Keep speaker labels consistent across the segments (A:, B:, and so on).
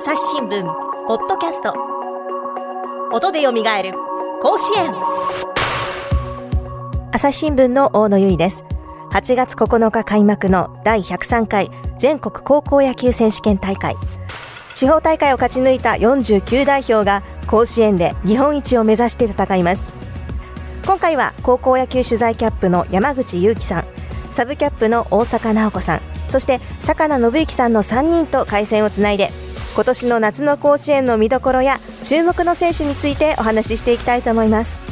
A: 朝日新聞ポッドキャスト。音でよみがえる甲子園。朝日新聞の大野由依です。8月9日開幕の第103回全国高校野球選手権大会。地方大会を勝ち抜いた49代表が甲子園で日本一を目指して戦います。今回は高校野球取材キャップの山口祐樹さんサブキャップの大坂直子さんそして坂名信之さんの3人と回線をつないで今年の夏の甲子園の見どころや注目の選手についてお話ししていきたいと思います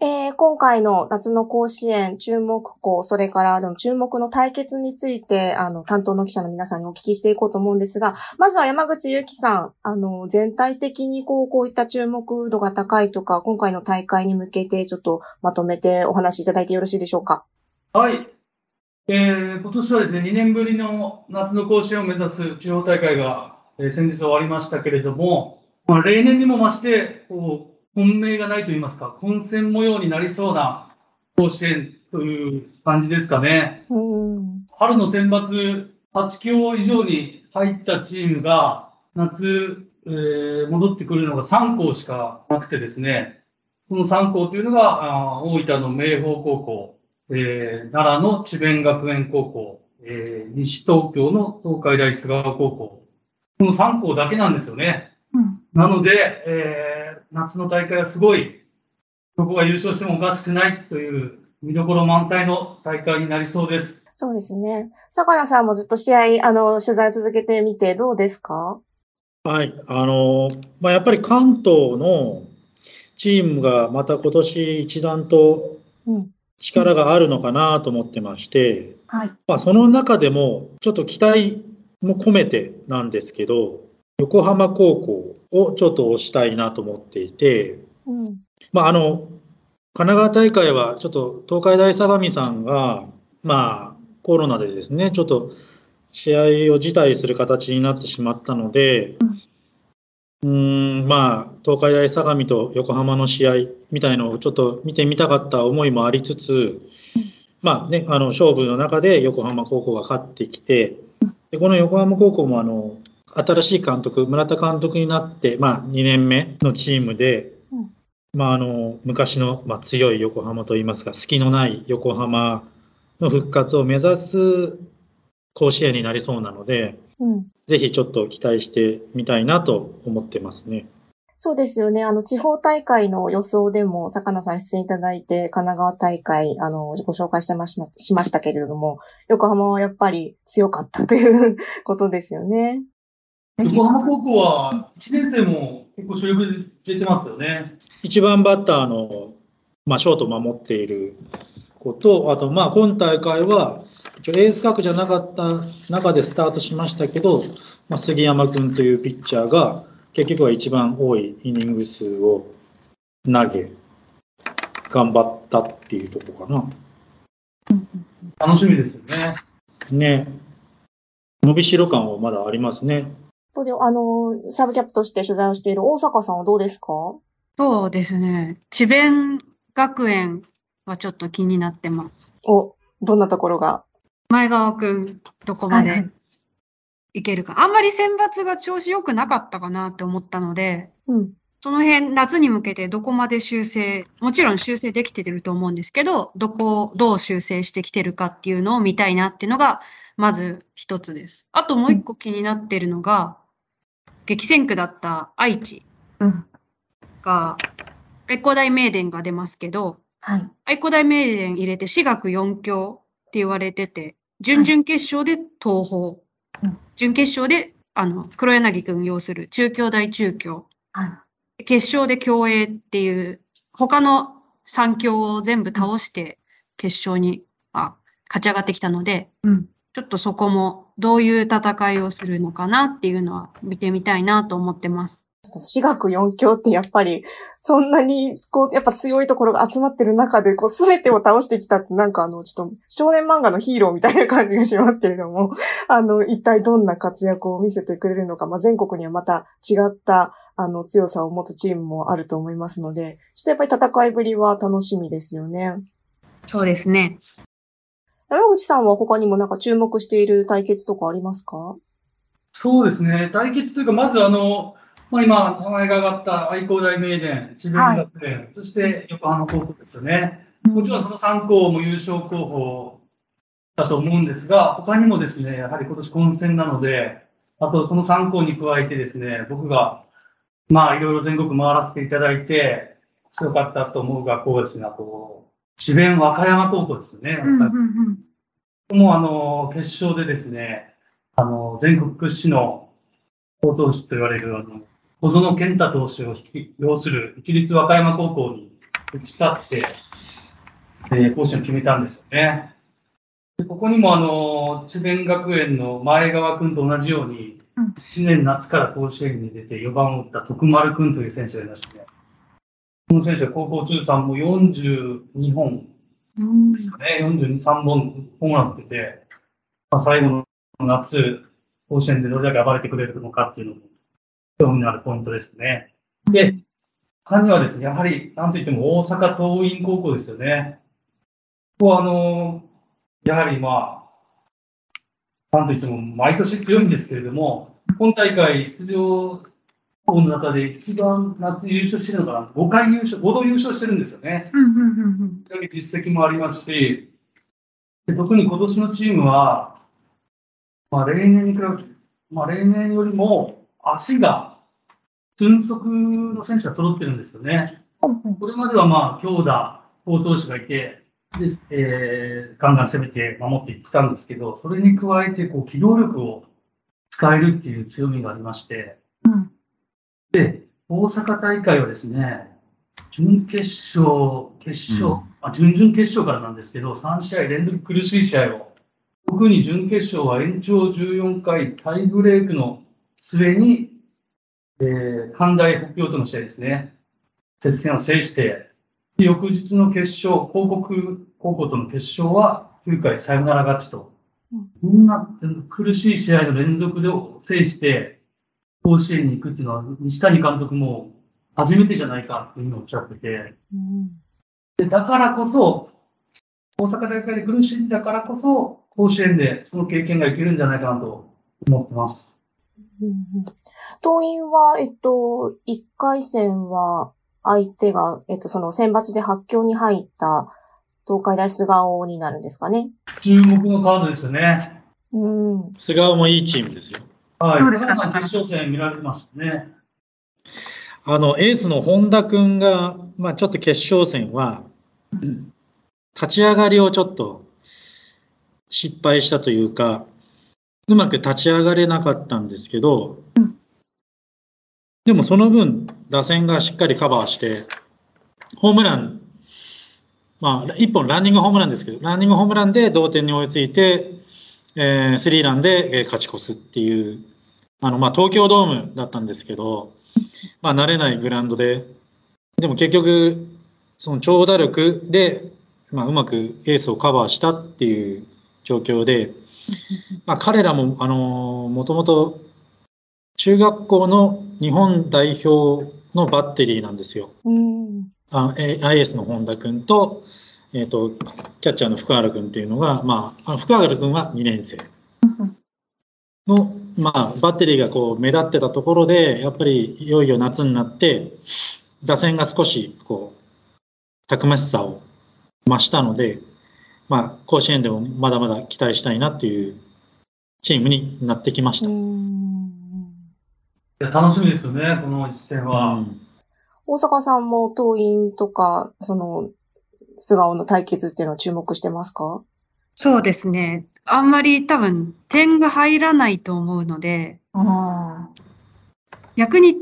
A: えー、今回の夏の甲子園注目校、それからでも注目の対決について、あの、担当の記者の皆さんにお聞きしていこうと思うんですが、まずは山口祐樹さん、あの、全体的にこう、こういった注目度が高いとか、今回の大会に向けてちょっとまとめてお話しいただいてよろしいでしょうか？
B: はい。えー、今年はですね、2年ぶりの夏の甲子園を目指す地方大会が、えー、先日終わりましたけれども、まあ、例年にも増して、こう、本命がないと言いますか、混戦模様になりそうな甲子園という感じですかね。春の選抜8強以上に入ったチームが、夏、えー、戻ってくるのが3校しかなくてですね、その3校というのが、あ大分の明豊高校、えー、奈良の智弁学園高校、えー、西東京の東海大菅生高校、この3校だけなんですよね。うん、なので、えー夏の大会はすごい、どこが優勝してもおかしくないという見どころ満載の大会になりそうです。
A: そうですね。坂田さんもずっと試合、あの、取材続けてみてどうですか？
C: はい。あの、まあ、やっぱり関東のチームがまた今年一段と力があるのかなと思ってまして、うんはい。まあ、その中でもちょっと期待も込めてなんですけど、横浜高校をちょっと推したいなと思っていて、うん、まあ、あの、神奈川大会はちょっと東海大相模さんが、まあ、コロナでですね、ちょっと試合を辞退する形になってしまったので、うん、ん、まあ、東海大相模と横浜の試合みたいのをちょっと見てみたかった思いもありつつ、まあね、あの勝負の中で横浜高校が勝ってきて、でこの横浜高校もあの新しい監督、村田監督になって、まあ、2年目のチームで、うん、まあ、あの昔の、まあ、強い横浜といいますか、隙のない横浜の復活を目指す甲子園になりそうなので、うん、ぜひちょっと期待してみたいなと思ってますね。
A: そうですよね。あの、地方大会の予想でも、坂名さん出演いただいて、神奈川大会、あの、ご紹介してまししましたけれども、横浜はやっぱり強かったということですよね。
B: 横浜高校は1年生も結構主力で出てますよね。
C: 1番バッターの、まあ、ショートを守っていること、あと、まあ、今大会は、一応エース格じゃなかった中でスタートしましたけど、まあ、杉山君というピッチャーが、結局は一番多いイニング数を投げ、頑張ったっていうところかな。
B: 楽しみですよね。
C: ね。伸びしろ感はまだありますね。
A: で、あの、サブキャップとして取材をしている大阪さんはどうですか？
D: そうですね。智弁学園はちょっと気になってます。
A: お、どんなところが？
D: 前川くん、どこまでいけるか。はい、あんまり選抜が調子良くなかったかなって思ったので、うん、その辺、夏に向けてどこまで修正、もちろん修正できてると思うんですけど、どこをどう修正してきてるかっていうのを見たいなっていうのが、まず一つです。あともう一個気になってるのが、激戦区だった愛知が、愛工大名電が出ますけど、はい、愛工大名電入れて私学4強って言われてて、準々決勝で東邦、はい、準決勝であの黒柳君要する中京大中京、はい、決勝で共栄っていう、他の3強を全部倒して決勝に、あ、勝ち上がってきたので、うん、ちょっとそこもどういう戦いをするのかなっていうのは見てみたいなと思ってます。
A: 私学四強ってやっぱり、そんなに、こう、やっぱ強いところが集まってる中で、こう、すべてを倒してきたって、なんかあの、ちょっと、少年漫画のヒーローみたいな感じがしますけれども、あの、一体どんな活躍を見せてくれるのか、まあ、全国にはまた違った、あの、強さを持つチームもあると思いますので、ちょっとやっぱり戦いぶりは楽しみですよね。
D: そうですね。
A: 山口さんは他にもなんか注目している対決とかありますか
B: そうですね。対決というか、まずあの、まあ、今、名前が上がった愛工大名電、智弁学園、はい、そして横浜高校ですよね。もちろんその3校も優勝候補だと思うんですが、他にもですね、やはり今年混戦なので、あとその3校に加えてですね、僕が、まあいろいろ全国回らせていただいて、強かったと思う学校がですね、あと、智弁和歌山高校ですね。うんうんうん、もうあの、決勝でですね、あの、全国屈指の高投手と言われるあの、小園健太投手を要する一律和歌山高校に打ち勝って、えー、甲子園を決めたんですよね。でここにもあの、智弁学園の前川君と同じように、1年夏から甲子園に出て4番を打った徳丸君という選手がいまして、この選手は高校中3も42本ですかね、42、3本ホームラン打ってて、まあ、最後の夏、甲子園でどれだけ暴れてくれるのかっていうのも興味のあるポイントですね。で、他にはですね、やはり、なんといっても大阪桐蔭高校ですよね。ここはあの、やはりまあ、なんといっても毎年強いんですけれども、今大会出場校の中で一番夏優勝してるのかな、5回優勝、5度優勝してるんですよね。実績もありますし、で特に今年のチームは、まあ、例年に比べて、まあ、例年よりも足が俊足の選手が揃ってるんですよね。これまではまあ、強打、好投手がいて、で、えー、ガンガン攻めて守っていったんですけど、それに加えて、こう、機動力を使えるっていう強みがありまして、うん、で、大阪大会はですね、準決勝、決勝、うん、あ準々決勝からなんですけど、3試合連続苦しい試合を、特に準決勝は延長14回タイブレークの末に、えー、関大北京との試合ですね。接戦を制して、翌日の決勝、広告高校との決勝は9回サヨナラ勝ちと。こんな苦しい試合の連続で制して、甲子園に行くっていうのは、西谷監督も初めてじゃないかっていうのをおっしゃってて、でだからこそ、大阪大会で苦しいんだからこそ、甲子園でその経験がいけるんじゃないかなと思ってます。
A: 党員は、えっと、1回戦は相手が、えっと、その選抜で発狂に入った東海大菅生になるんですかね。
B: 注目のカードですよね。
C: うん。菅生もいいチームですよ。
B: はい。菅生さん決勝戦見られてましたね。
C: あの、エースの本田君が、まあちょっと決勝戦は、立ち上がりをちょっと失敗したというか、うまく立ち上がれなかったんですけど、うん、でもその分、打線がしっかりカバーして、ホームラン、まあ、1本ランニングホームランですけど、ランニングホームランで同点に追いついて、えー、スリーランで勝ち越すっていう、あの、まあ、東京ドームだったんですけど、まあ、慣れないグラウンドで、でも結局、その長打力で、まあ、うまくエースをカバーしたっていう状況で、まあ、彼らも、あの、もともと中学校の日本代表のバッテリーなんですよ。うん、あ IS の本田君と、えっ、ー、と、キャッチャーの福原君っていうのが、まあ、福原君は2年生。の、まあ、バッテリーがこう目立ってたところで、やっぱりいよいよ夏になって、打線が少しこう、たくましさを増したので、まあ、甲子園でもまだまだ期待したいなっていうチームになってきました。い
B: や楽しみですよね、この一戦は。うん、
A: 大阪さんも党員とか、その、菅生の対決っていうのは注目してますか？
D: そうですね。あんまり多分点が入らないと思うので、逆に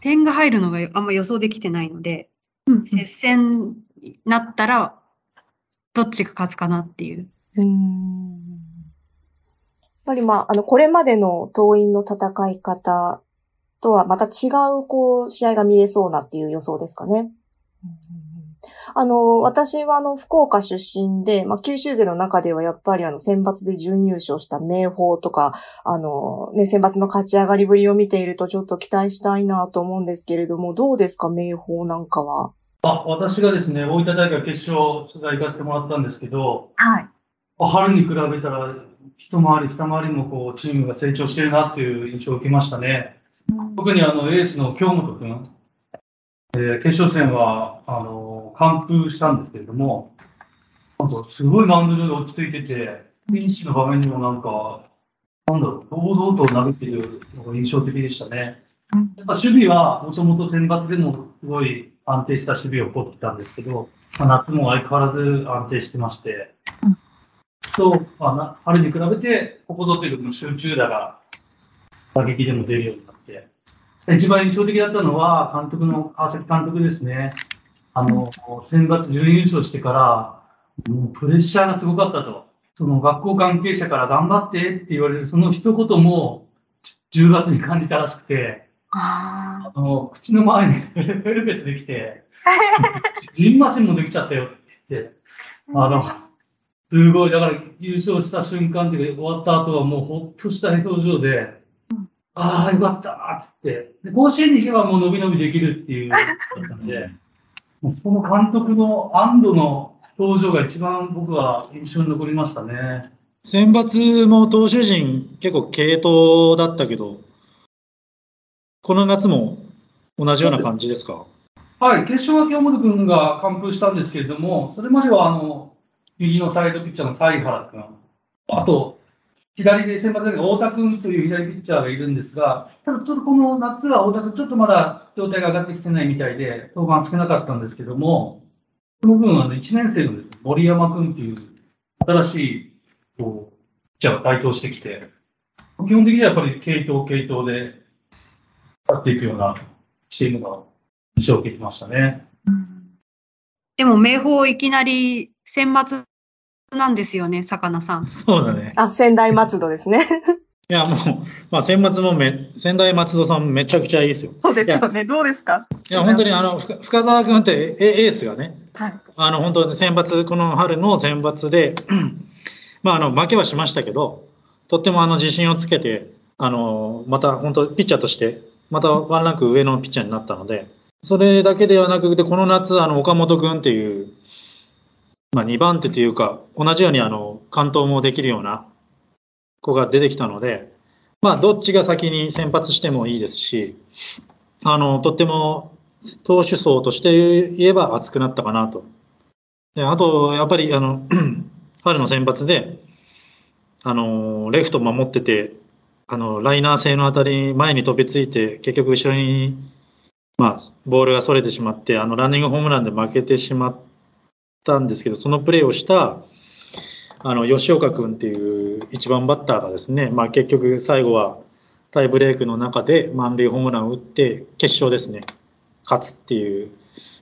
D: 点が入るのがあんま予想できてないので、うん、接戦になったらどっちが勝つかなっていう。うん
A: やっぱりまあ、あの、これまでの党員の戦い方とはまた違う、こう、試合が見えそうなっていう予想ですかね。あの、私はあの、福岡出身で、まあ、九州勢の中ではやっぱりあの、選抜で準優勝した明豊とか、あの、ね、選抜の勝ち上がりぶりを見ているとちょっと期待したいなと思うんですけれども、どうですか、明豊なんかは。
B: あ、私がですね、大分大会決勝取材行かせてもらったんですけど、はい。春に比べたら、一回り二回りもこうチームが成長してるなっていう印象を受けましたね。特にあのエースの京本君、えー、決勝戦はあの完封したんですけれども、なんかすごいマウンド上で落ち着いてて、ピンチの場面にもなんか、なんだろう、堂々と投げてるのが印象的でしたね。やっぱ守備はもともと選抜でもすごい安定した守備を取ってたんですけど、まあ、夏も相変わらず安定してまして、うん、と、まあ、春に比べて、ここぞという集中打が打撃でも出るようになって、一番印象的だったのは、監督の川崎監督ですね。あの、選抜準優勝してから、もうプレッシャーがすごかったと。その学校関係者から頑張ってって言われるその一言も10月に感じたらしくて、あの口の周りに ヘルペスできて、ジンマシンもできちゃったよって言って、あの、すごい、だから優勝した瞬間っていうか終わった後はもうほっとした表情で、ああ、よかったっつって。で、甲子園に行けばもう伸び伸びできるっていうだったんで、その監督の安堵の表情が一番僕は印象に残りましたね。
C: 選抜も投手陣結構系統だったけど、この夏も同じような感じですか？
B: はい、決勝は清本君が完封したんですけれども、それまではあの右のサイドピッチャーの西原君、あと左で先発で太田君という左ピッチャーがいるんですが、ただちょっとこの夏は太田君、ちょっとまだ状態が上がってきてないみたいで、登板少なかったんですけども、その分、あの1年生のです、ね、森山君という新しいこうピッチャーが台頭してきて、基本的にはやっぱり系統、系統でっていくようなチームが印象を受けてましたね。
D: でも、明豊いきなり選抜なんですよね、魚さん。
C: そうだね。
A: あ、仙台松戸ですね。
C: いや、もう、まあ、選抜もめ、仙台松戸さんめちゃくちゃいいですよ。
A: そうですよね。どうですか？
C: いや、本当にあの、深澤君ってエースがね、はい、あの、本当選抜、この春の選抜で、まあ、あの、負けはしましたけど、とってもあの、自信をつけて、あの、また本当、ピッチャーとして、またワンランク上のピッチャーになったので、それだけではなくて、この夏、あの、岡本君っていう、まあ、2番手というか、同じようにあの、完投もできるような子が出てきたので、まあ、どっちが先に先発してもいいですし、あの、とっても投手層として言えば熱くなったかなと。であと、やっぱり、あの、春の先発で、あの、レフト守ってて、あの、ライナー性の当たり前に飛びついて、結局後ろに、まあ、ボールがそれてしまって、あの、ランニングホームランで負けてしまったんですけど、そのプレーをした、あの、吉岡君っていう一番バッターがですね、まあ結局最後はタイブレークの中で満塁ホームランを打って決勝ですね、勝つっていう、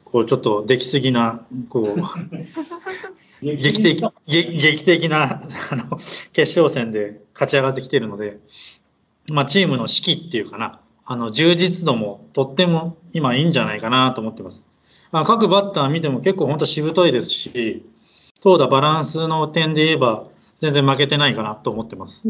C: こうちょっと出来すぎな、こう、劇的、劇的なあの決勝戦で勝ち上がってきているので、まあチームの士気っていうかな、あの充実度もとっても今いいんじゃないかなと思ってます。あ各バッター見ても結構本当しぶといですし、そうだ、バランスの点で言えば、全然負けてないかなと思ってます。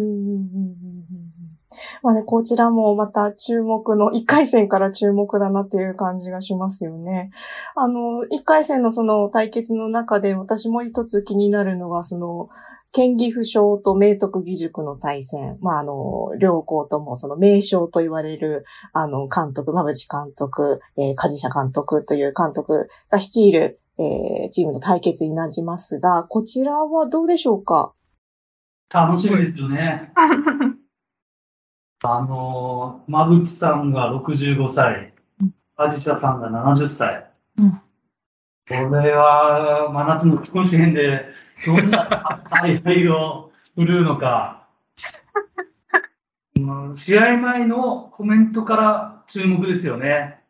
A: まあね、こちらもまた注目の、1回戦から注目だなっていう感じがしますよね。あの、1回戦のその対決の中で私も一つ気になるのが、その、県岐阜賞と明徳義塾の対戦。まあ、あの、両校ともその名将と言われる、あの、監督、馬淵監督、えー、梶社監督という監督が率いる、えー、チームの対決になりますが、こちらはどうでしょうか？
B: 楽しみですよね。あの、馬淵さんが65歳、アジシャさんが70歳。うん、これは、真夏の甲子園で、どんな采配を振るうのか。試合前のコメントから注目ですよね。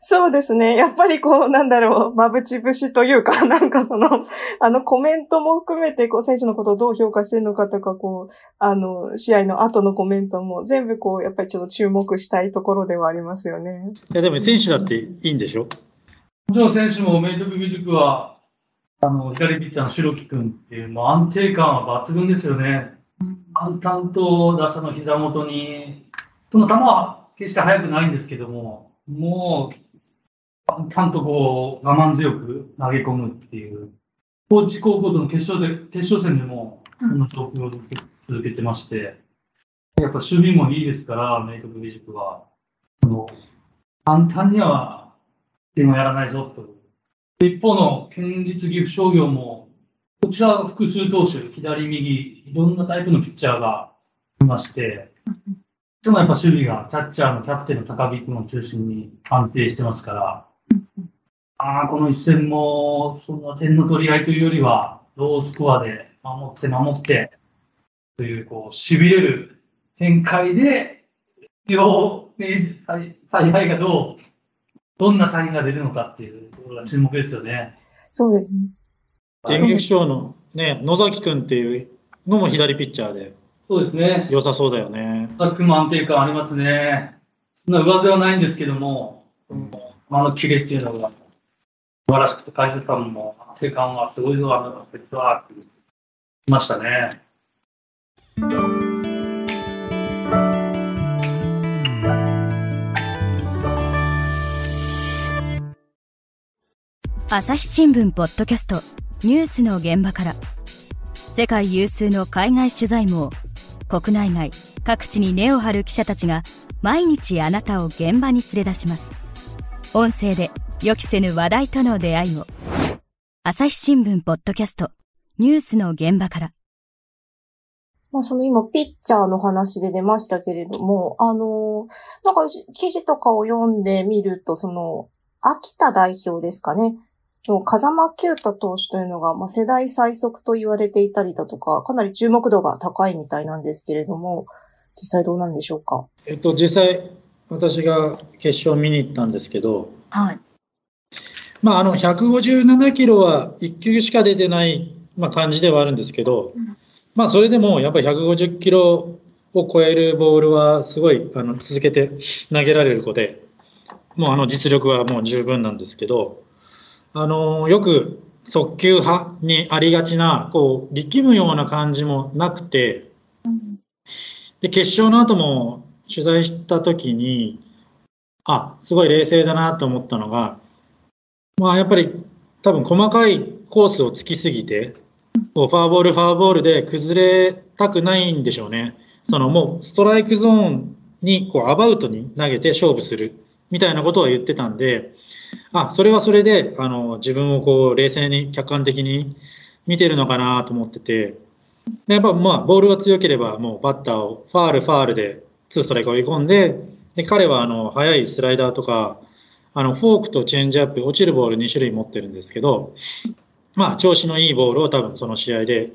A: そうですね。やっぱりこう、なんだろう、まぶち節というか、なんかその、あのコメントも含めて、こう、選手のことをどう評価してるのかとか、こう、あの、試合の後のコメントも全部こう、やっぱりちょっと注目したいところではありますよね。
C: いや、でも選手だっていいんでしょ？も
B: ちろん選手も明徳義塾は、あの、左ピッチャーの白木君っていう、もう安定感は抜群ですよね。淡々と打者の膝元に、その球は決して速くないんですけども、もう、ちゃんとこう、我慢強く投げ込むっていう、高知高校との決勝で、決勝戦でも、そんな状況を続けてまして、やっぱ守備もいいですから、明徳義塾は。あの、簡単には点をやらないぞと。一方の県立岐阜商業も、こちらは複数投手、左右、いろんなタイプのピッチャーがいまして、でもやっぱ守備がキャッチャーのキャプテンの高木君を中心に安定してますから、ああ、この一戦も、その点の取り合いというよりは、ロースコアで守って守って、という、こう、痺れる展開で、両明治采配がどう、どんなサインが出るのかっていうところが注目ですよね。
A: そうですね。
C: 電撃賞のね、野崎君っていうのも左ピッチャーで。
B: そうですね。
C: 良さそうだよね。
B: 野崎君も安定感ありますね。そんな上背はないんですけども、あのキレっていうのが素晴らしくて、解説感も安定感はすごいぞ、あのセットワーク。ましたね。
E: 朝日新聞ポッドキャストニュースの現場から。世界有数の海外取材網国内外各地に根を張る記者たちが毎日あなたを現場に連れ出します。音声で予期せぬ話題との出会いを朝日新聞ポッドキャストニュースの現場から。
A: まあ、その今、ピッチャーの話で出ましたけれども、あの、なんか記事とかを読んでみると、その、秋田代表ですかね。の風間九太投手というのが、まあ、世代最速と言われていたりだとか、かなり注目度が高いみたいなんですけれども、実際どうなんでしょうか？
C: えっと、実際、私が決勝見に行ったんですけど、
A: はい。
C: まあ、あの、157キロは1球しか出てない、まあ、感じではあるんですけど、うん、まあ、それでも、やっぱり150キロを超えるボールは、すごい、あの、続けて投げられる子で、もうあの実力はもう十分なんですけど、あの、よく速球派にありがちな、こう、力むような感じもなくて、で、決勝の後も取材した時に、あ、すごい冷静だなと思ったのが、まあやっぱり多分細かいコースをつきすぎて、こうファーボール、ファーボールで崩れたくないんでしょうね。そのもうストライクゾーンにこうアバウトに投げて勝負するみたいなことは言ってたんで、あ、それはそれで、あの、自分をこう、冷静に、客観的に見てるのかなと思ってて、でやっぱまあ、ボールが強ければ、もうバッターをファール、ファールで、ツーストライク追い込んで、で、彼は、あの、速いスライダーとか、あの、フォークとチェンジアップ、落ちるボール2種類持ってるんですけど、まあ、調子のいいボールを多分その試合で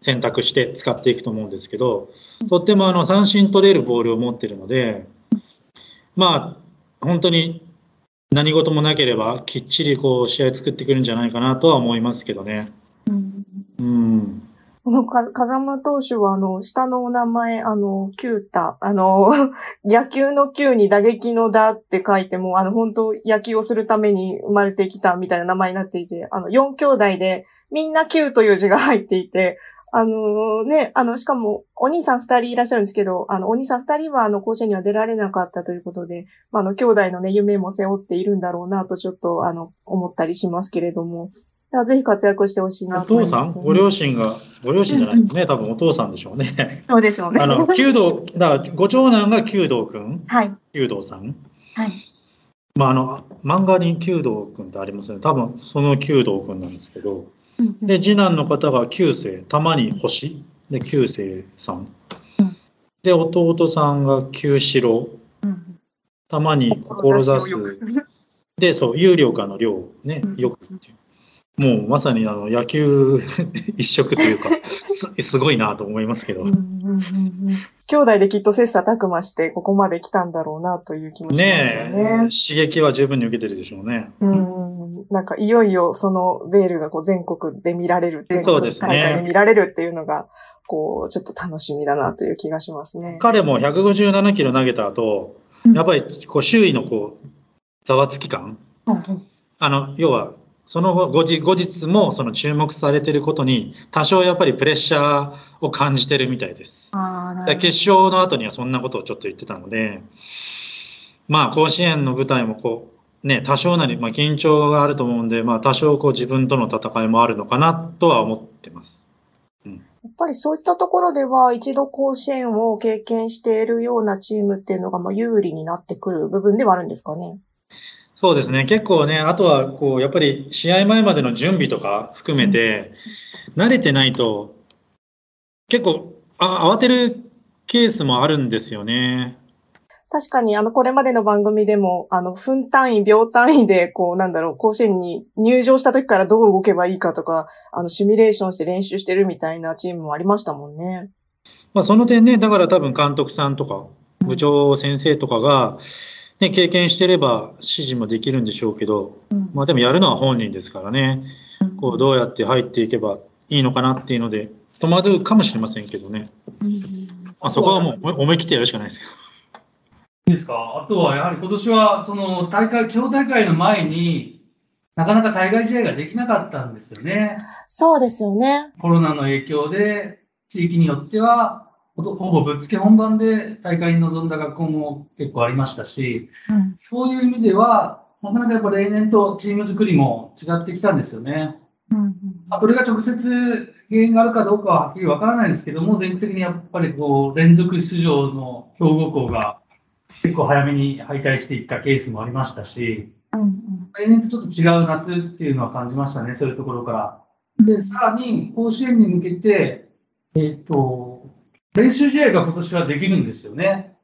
C: 選択して使っていくと思うんですけど、とってもあの、三振取れるボールを持ってるので、まあ、本当に何事もなければきっちりこう試合作ってくるんじゃないかなとは思いますけどね。うん。うん、
A: この風間投手は、あの、下のお名前、あの、キュータ、あの、野球の球に打撃の打って書いても、あの、本当野球をするために生まれてきたみたいな名前になっていて、あの、4兄弟で、みんな9という字が入っていて、あのね、あの、しかも、お兄さん二人いらっしゃるんですけど、あの、お兄さん二人は、あの、甲子園には出られなかったということで、まあ、あの、兄弟のね、夢も背負っているんだろうなと、ちょっと、あの、思ったりしますけれども、ぜひ活躍してほしいな
C: と思います、ね、お父さん？ご両親が、ご両親じゃないですね、多分お父さんでしょうね。
A: そうでしょうね。
C: あの、弓道、だから、ご長男が弓道くん。
A: はい。
C: 弓道さん。
A: はい。
C: まあ、あの、漫画に弓道くんってありますね。多分、その弓道くんなんですけど、で、次男の方が旧世、玉に星。で、旧世さん。で、弟さんが旧城。玉に志す。で、そう、有料化の量ね、よくっていう。もうまさにあの野球 一色というかす、すごいなと思いますけど。
A: 兄弟できっと切磋琢磨してここまで来たんだろうなという気もしますよね。ね
C: 刺激は十分に受けてるでしょうね。
A: うん。なんかいよいよそのベールがこう全国で見られる、全国大会で見られるっていうのが、こう、ちょっと楽しみだなという気がしますね。
C: 彼も157キロ投げた後、やっぱりこう周囲のこう、ざわつき感、うん、あの、要はその後後日後日もその注目されてることに多少やっぱりプレッシャーを感じてるみたいです。決勝の後にはそんなことをちょっと言ってたので、まあ甲子園の舞台もこうね、多少なり、まあ、緊張があると思うんで、まあ、多少こう自分との戦いもあるのかなとは思ってます。
A: うん、やっぱりそういったところでは、一度甲子園を経験しているようなチームっていうのが、まあ、有利になってくる部分ではあるんですかね？
C: そうですね。結構ね、あとは、こう、やっぱり試合前までの準備とか含めて、慣れてないと、結構あ、慌てるケースもあるんですよね。
A: 確かに、あの、これまでの番組でも、あの、分単位、秒単位で、こう、なんだろう、甲子園に入場した時からどう動けばいいかとか、あの、シミュレーションして練習してるみたいなチームもありましたもんね。
C: まあ、その点ね、だから多分監督さんとか、部長先生とかが、ね、経験してれば指示もできるんでしょうけど、うん、まあでもやるのは本人ですからね、こう、どうやって入っていけばいいのかなっていうので、戸惑うかもしれませんけどね。まあ、そこはもう思い切ってやるしかないですよ。
B: いいですか？あとはやはり今年は、その大会、地方大会の前に、なかなか対外試合ができなかったんですよね。
A: そうですよね。
B: コロナの影響で、地域によっては、ほぼぶっつけ本番で大会に臨んだ学校も結構ありましたし、うん、そういう意味では、なかなかやっぱ例年とチーム作りも違ってきたんですよね。うんうん、これが直接原因があるかどうかははっきりわからないんですけども、全国的にやっぱりこう連続出場の兵庫校が結構早めに敗退していったケースもありましたし、うんうん、例年とちょっと違う夏っていうのは感じましたね、そういうところから。で、さらに甲子園に向けて、えっ、ー、と、練習試合が今年はできるんですよね。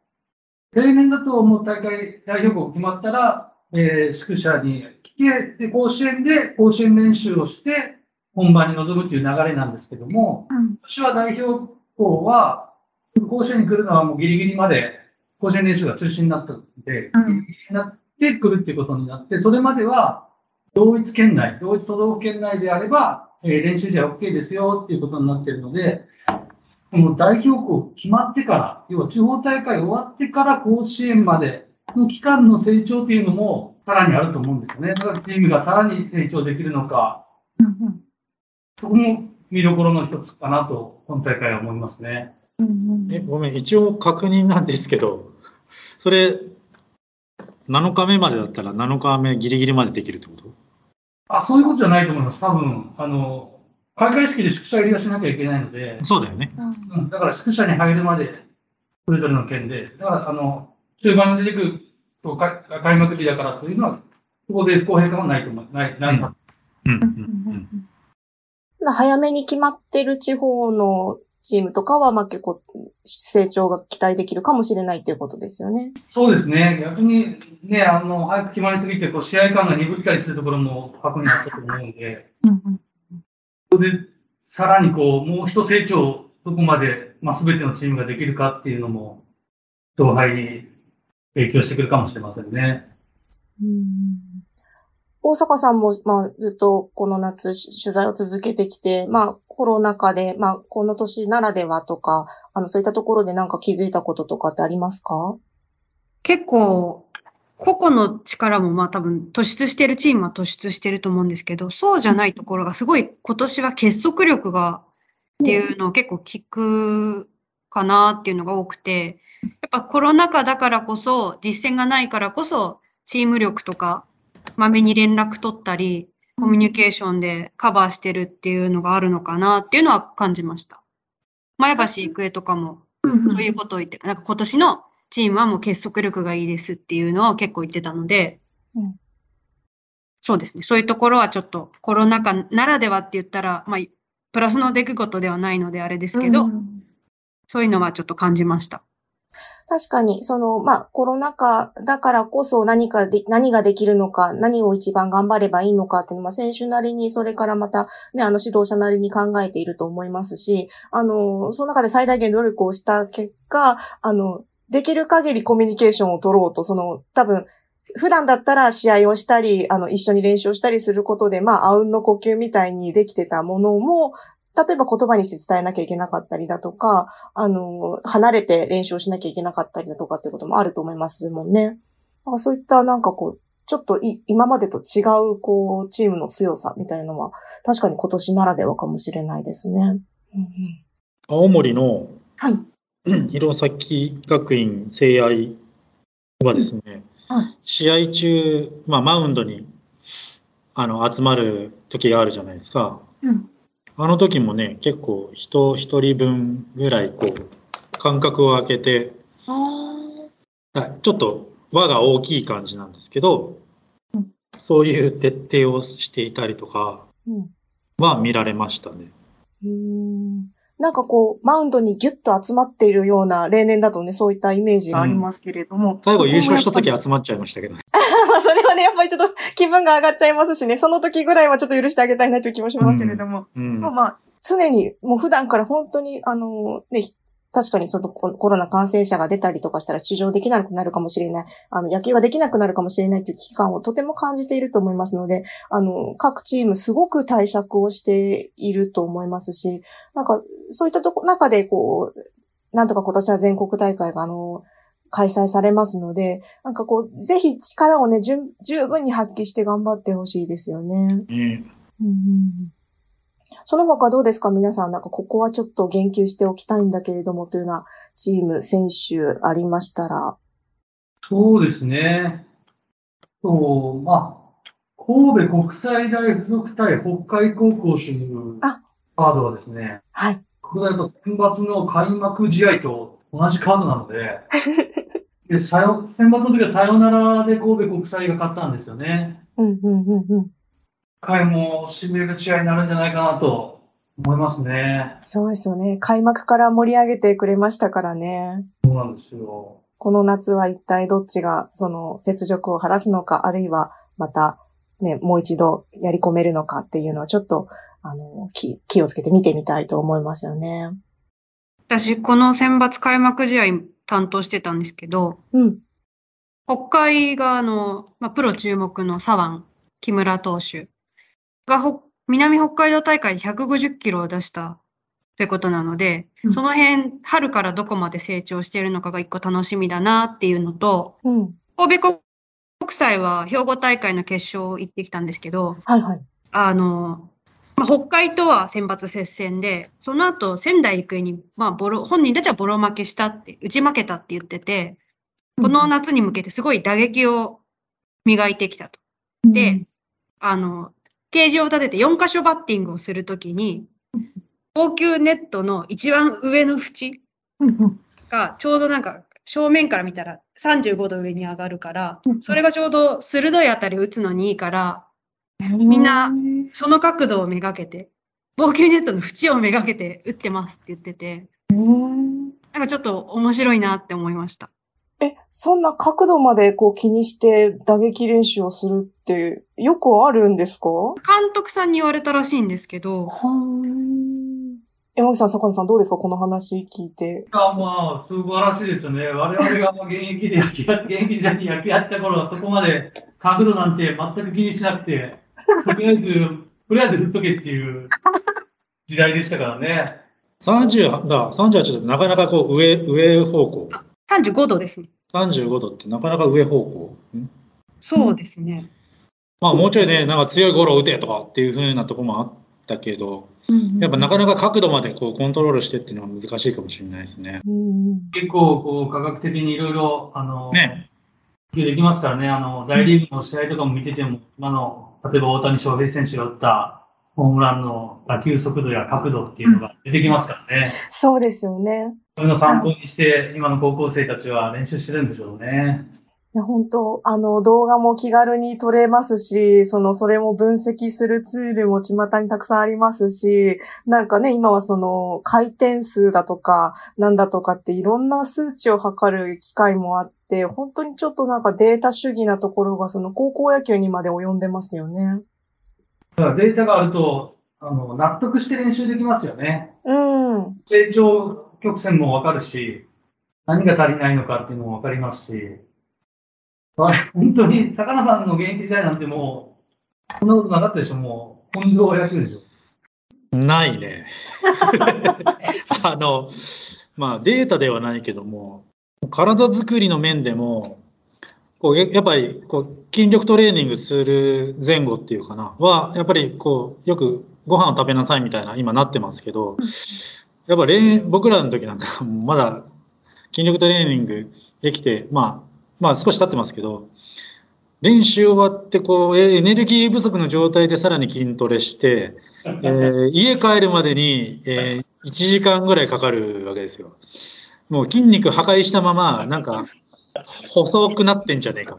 B: 例年だともう大会代表校決まったら、えー、宿舎に来て、で、甲子園で甲子園練習をして、本番に臨むという流れなんですけども、うん、今年は代表校は、甲子園に来るのはもうギリギリまで甲子園練習が中止になったので、うん、なってくるっていうことになって、それまでは同一県内、同一都道府県内であれば、えー、練習じゃ OK ですよっていうことになっているので、この代表校決まってから、要は地方大会終わってから甲子園までの期間の成長っていうのもさらにあると思うんですよね。だからチームがさらに成長できるのか、うんうん、そこも見どころの一つかなと、今大会は思いますね。
C: えごめん、一応確認なんですけど、それ、7日目までだったら7日目ギリギリまでできるってこと？
B: あ、そういうことじゃないと思います。多分、あの、開会式で宿舎入りはしなきゃいけないので。
C: そうだよね。
B: うん、だから宿舎に入るまで、それぞれの県で。だから、あの、中盤に出てくると開幕日だからというのは、ここで不公平感はないと思い、ない、ないはずです。うんうん
A: うん、早めに決まってる地方のチームとかは、まあ結構成長が期待できるかもしれないということですよね。
B: そうですね。逆にね、あの、早く決まりすぎて、こう、試合感が鈍ったりするところも確認あったと思うので、そこで、さらにこう、もう一成長、どこまで、まあ、すべてのチームができるかっていうのも、勝敗に影響してくるかもしれませんね。うん
A: 大阪さんも、まあ、ずっとこの夏取材を続けてきて、まあ、コロナ禍で、まあ、この年ならではとか、あの、そういったところでなんか気づいたこととかってありますか？
D: 結構、個々の力もまあ多分突出してるチームは突出してると思うんですけど、そうじゃないところがすごい今年は結束力がっていうのを結構聞くかなっていうのが多くて、やっぱコロナ禍だからこそ、実践がないからこそ、チーム力とかまめに連絡取ったり、コミュニケーションでカバーしてるっていうのがあるのかなっていうのは感じました。前橋育英とかも、そういうことを言って、なんか今年のチームはもう結束力がいいですっていうのを結構言ってたので、うん、そうですね。そういうところはちょっとコロナ禍ならではって言ったら、まあ、プラスの出来事ではないのであれですけど、うん、そういうのはちょっと感じました。
A: 確かに、その、まあ、コロナ禍だからこそ何かで、何ができるのか、何を一番頑張ればいいのかっていうのは、選手なりに、それからまた、ね、あの、指導者なりに考えていると思いますし、あの、その中で最大限努力をした結果、あの、できる限りコミュニケーションを取ろうと、その、多分、普段だったら試合をしたり、あの、一緒に練習をしたりすることで、まあ、あうんの呼吸みたいにできてたものも、例えば言葉にして伝えなきゃいけなかったりだとか、あの、離れて練習をしなきゃいけなかったりだとかっていうこともあると思いますもんね。そういったなんかこう、ちょっと今までと違う、こう、チームの強さみたいなのは、確かに今年ならではかもしれないですね。うんうん、
C: 青森の、はい。弘前学院聖愛はですね、試合中、まあ、マウンドにあの集まる時があるじゃないですか。うん、あの時もね、結構人一人分ぐらいこう間隔を空けて、ちょっと輪が大きい感じなんですけど、うん、そういう徹底をしていたりとかは見られましたね。
A: うんなんかこう、マウンドにギュッと集まっているような、例年だとね、そういったイメージがありますけれども。うん、
C: 最後優勝した時集まっちゃいましたけど。
A: それはね、やっぱりちょっと気分が上がっちゃいますしね、その時ぐらいはちょっと許してあげたいなという気もしますけれども。うんうん、まあ、常に、もう普段から本当に、あの、ね、確かにそのコロナ感染者が出たりとかしたら出場できなくなるかもしれない。あの、野球ができなくなるかもしれないという危機感をとても感じていると思いますので、あの、各チームすごく対策をしていると思いますし、なんか、そういったとこ、中でこう、なんとか今年は全国大会があの、開催されますので、なんかこう、ぜひ力をね、十分に発揮して頑張ってほしいですよね。うん、うんその他どうですか？皆さん、なんかここはちょっと言及しておきたいんだけれどもというようなチーム、選手ありましたら。
B: そうですね。そう、まあ、神戸国際大附属対北海高校主いうカードはですね、はい。これだと選抜の開幕試合と同じカードなので、で、さよ、選抜の時はさよならで神戸国際が勝ったんですよね。うんうんうんうん。回も締める試合になるんじゃないかなと思いますね。
A: そうですよね。開幕から盛り上げてくれましたからね。
B: そうなんですよ。
A: この夏は一体どっちがその雪辱を晴らすのか、あるいはまたね、もう一度やり込めるのかっていうのはちょっと、あの、気、気をつけて見てみたいと思いますよね。
D: 私、この選抜開幕試合担当してたんですけど、うん。北海側の、まあ、プロ注目の左腕、木村投手が南北海道大会で150キロを出したということなので、うん、その辺、春からどこまで成長しているのかが一個楽しみだなっていうのと、うん、神戸国際は兵庫大会の決勝行ってきたんですけど、はいはい、あの、まあ、北海とは選抜接戦で、その後仙台育英に、まあ、ボロ、本人たちはボロ負けしたって、打ち負けたって言ってて、この夏に向けてすごい打撃を磨いてきたと。で、うん、あの、ケージを立てて4箇所バッティングをするときに、高級ネットの一番上の縁がちょうどなんか正面から見たら35度上に上がるから、それがちょうど鋭いあたりを打つのにいいから、みんなその角度をめがけて、高級ネットの縁をめがけて打ってますって言ってて、なんかちょっと面白いなって思いました。
A: え、そんな角度までこう気にして打撃練習をするってよくあるんですか？
D: 監督さんに言われたらしいんですけど。は
A: 山口さん、坂野さんどうですか？この話聞いて。
B: あまあ、素晴らしいですよね。我々が現役で野球や、現役時代に野球やった頃はそこまで角度なんて全く気にしなくて、とりあえず、とりあえず振っとけっていう時代でしたからね。
C: 30だ、38度なかなかこう上、上方向。
D: 35度ですね。
C: 35度ってなかなか上方向。
D: そうですね。
C: まあもうちょいね、なんか強いゴロを打てとかっていうふうなところもあったけど、やっぱなかなか角度までこうコントロールしてっていうのは難しいかもしれないですね。
B: 結構こう科学的にいろいろ、あの、ね。できますからね、あの、大リーグの試合とかも見てても、あの、例えば大谷翔平選手が打ったホームランの打球速度や角度っていうのが出てきますからね。
A: そうですよね。
B: そういうのを参考にして、今の高校生たちは練習してるんでしょうね。
A: いや、本当あの、動画も気軽に撮れますし、その、それも分析するツールも巷にたくさんありますし、なんかね、今はその、回転数だとか、なんだとかっていろんな数値を測る機会もあって、本当にちょっとなんかデータ主義なところがその高校野球にまで及んでますよね。
B: だからデータがあると、あの、納得して練習できますよね。うん。成長曲線もわかるし、何が足りないのかっていうのもわかりますし、本当に、魚さんの現役時代なんてもう、そんなことなかったでしょ。もう、本庄野球でしょ。
C: ないね。あの、まあデータではないけども、体作りの面でも、こうやっぱりこう筋力トレーニングする前後っていうかな。はやっぱりこうよくご飯を食べなさいみたいな今なってますけどやっぱ僕らの時なんか まだ筋力トレーニングできてまあまあ少し経ってますけど練習終わって、こう、エネルギー不足の状態でさらに筋トレして、えー、家帰るまでに、えー、1時間ぐらいかかるわけですよ。もう筋肉破壊したまま、なんか、細くなってんじゃねえか。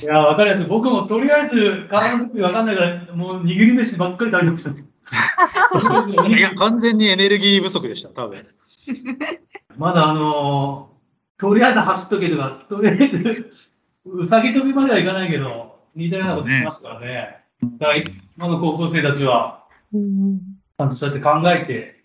B: いや、わかりやすい。僕もとりあえず、体作りわかんないから、もう握り飯ばっかり食べてました。
C: いや、完全にエネルギー不足でした、多分。
B: まだあのー、とりあえず走っとけとか、とりあえず、うさぎ跳びまではいかないけど、似たようなことしますからね。だから今の高校生たちは、ちゃんとそうやって考えて。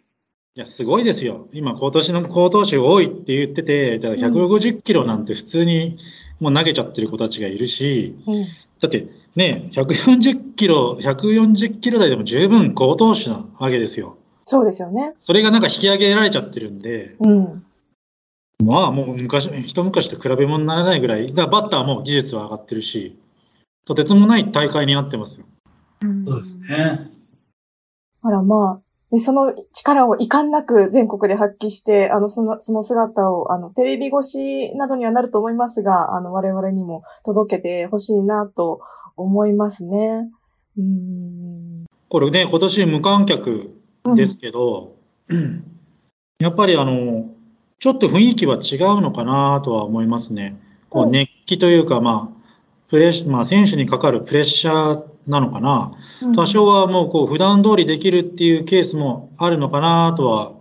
C: いや、すごいですよ。今、今年の高投手多いって言ってて、だから150キロなんて普通にもう投げちゃってる子たちがいるし、うん、だってね、140キロ、140キロ台でも十分高投手なわけですよ。
A: そうですよね。
C: それがなんか引き上げられちゃってるんで、うん、まあもう昔、一昔と比べ物にならないぐらい、だからバッターも技術は上がってるし、とてつもない大会になってますよ。
B: そうですね。
A: あらまあ、で、その力を遺憾なく全国で発揮して、あの、その、その姿を、あの、テレビ越しなどにはなると思いますが、あの、我々にも届けてほしいなと思いますね。うん。
C: これね、今年無観客ですけど、うん、やっぱりあの、ちょっと雰囲気は違うのかなとは思いますね。こう熱気というか、まあ、プレッまあ、選手にかかるプレッシャーなのかな、多少はもうこう普段通りできるっていうケースもあるのかなとは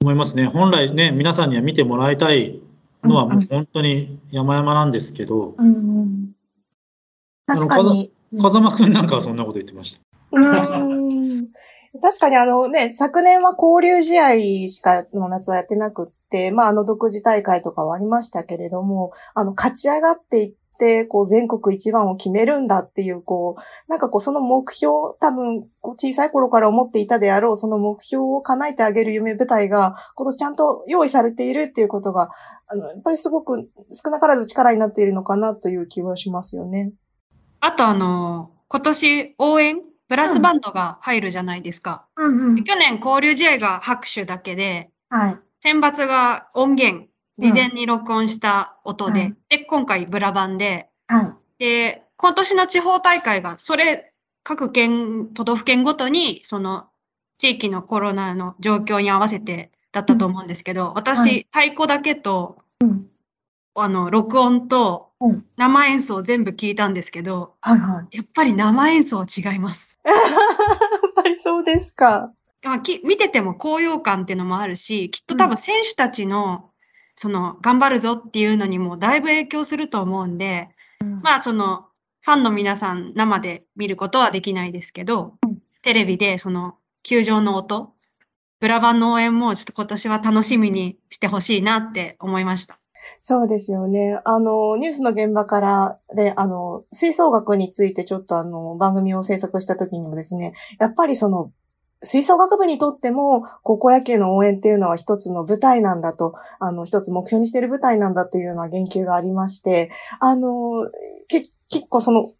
C: 思いますね。本来ね、皆さんには見てもらいたいのはもう本当に山々なんですけど、うんうん、
A: 確かに。
C: 風間くんなんかはそんなこと言ってました。
A: うん。確かにあのね、昨年は交流試合しかの夏はやってなくって、まああの独自大会とかはありましたけれども、あの勝ち上がっていっ、こう、全国一番を決めるんだっていう、こう、なんかこう、その目標、多分、こう小さい頃から思っていたであろう、その目標を叶えてあげる夢舞台が、今年ちゃんと用意されているっていうことが、あの、やっぱりすごく少なからず力になっているのかなという気はしますよね。
D: あとあの、今年応援ブラスバンドが入るじゃないですか。うんうん、去年交流試合が拍手だけで、はい、選抜が音源事前に録音した音で、うん、で、今回ブラバンで、で、今年の地方大会が、それ、各県、都道府県ごとに、その、地域のコロナの状況に合わせてだったと思うんですけど、私、はい、太鼓だけと、あの、録音と、生演奏全部聞いたんですけど、はいはい、やっぱり生演奏は違います。
A: やっぱりそうですか。
D: まあ、き見てても高揚感っていうのもあるし、きっと多分選手たちのその、頑張るぞっていうのにもだいぶ影響すると思うんで、うん、まあ、その、ファンの皆さん生で見ることはできないですけど、うん、テレビでその、球場の音、ブラバンの応援もちょっと今年は楽しみにしてほしいなって思いました。
A: そうですよね。あの、ニュースの現場からで、あの、吹奏楽についてちょっとあの、番組を制作した時にもですね、やっぱりその、吹奏楽部にとっても、高校野球の応援っていうのは一つの舞台なんだと、あの、一つ目標にしている舞台なんだというような言及がありまして、あの、結構その、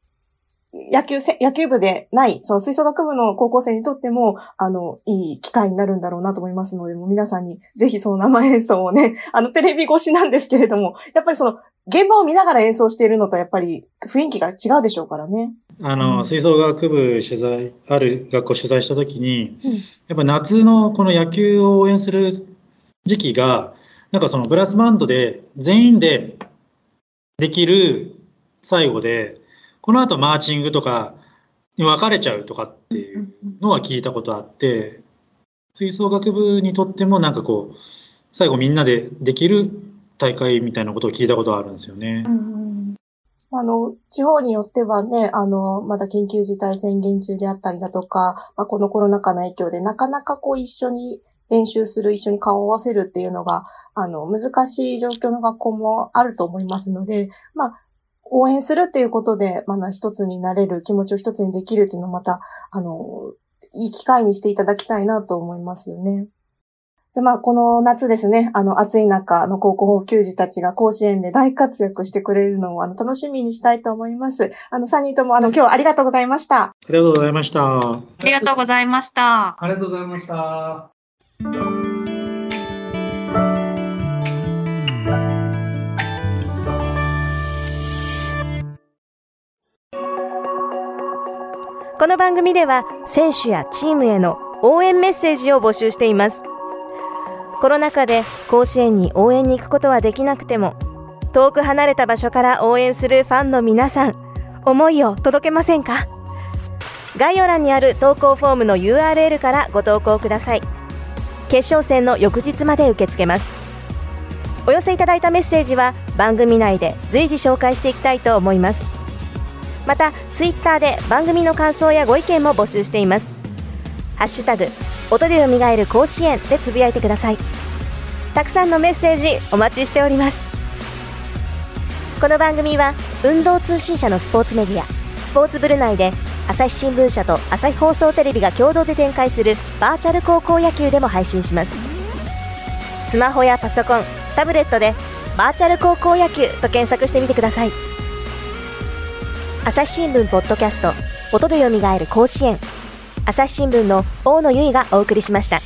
A: 野球せ、野球部でない、その吹奏楽部の高校生にとっても、あの、いい機会になるんだろうなと思いますので、もう皆さんにぜひその生演奏をね、あの、テレビ越しなんですけれども、やっぱりその、現場を見ながら演奏しているのとやっぱり雰囲気が違うでしょうからね。
C: あの、吹奏楽部取材、ある学校取材したときに、うん、やっぱ夏のこの野球を応援する時期が、なんかそのブラスバンドで全員でできる最後で、この後マーチングとかに分かれちゃうとかっていうのは聞いたことあって、吹奏楽部にとってもなんかこう、最後みんなでできる大会みたいなことを聞いたことがあるんですよね。うん
A: あの、地方によってはね、あの、まだ緊急事態宣言中であったりだとか、まあ、このコロナ禍の影響でなかなかこう一緒に練習する、一緒に顔を合わせるっていうのが、あの、難しい状況の学校もあると思いますので、まあ、応援するっていうことで、まだ一つになれる、気持ちを一つにできるっていうのをまた、あの、いい機会にしていただきたいなと思いますよね。じゃまあ、この夏ですね、あの、暑い中の高校球児たちが甲子園で大活躍してくれるのを、あの、楽しみにしたいと思います。あの、3人とも、あの、今日はありがとうございました。あ
C: りがとうございました。
D: ありがとうございました。
B: ありがとうございました。
F: この番組では、選手やチームへの応援メッセージを募集しています。コロナ禍で甲子園に応援に行くことはできなくても遠く離れた場所から応援するファンの皆さん思いを届けませんか？概要欄にある投稿フォームの URL からご投稿ください。決勝戦の翌日まで受け付けます。お寄せいただいたメッセージは番組内で随時紹介していきたいと思います。またツイッターで番組の感想やご意見も募集しています。ハッシュタグ音で蘇る甲子園でつぶやいてください。たくさんのメッセージお待ちしております。この番組は運動通信社のスポーツメディアスポーツブル内で朝日新聞社と朝日放送テレビが共同で展開するバーチャル高校野球でも配信します。スマホやパソコンタブレットでバーチャル高校野球と検索してみてください。朝日新聞ポッドキャスト音でよみがえる甲子園。朝日新聞の大野由依がお送りしました。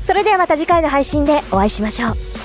F: それではまた次回の配信でお会いしましょう。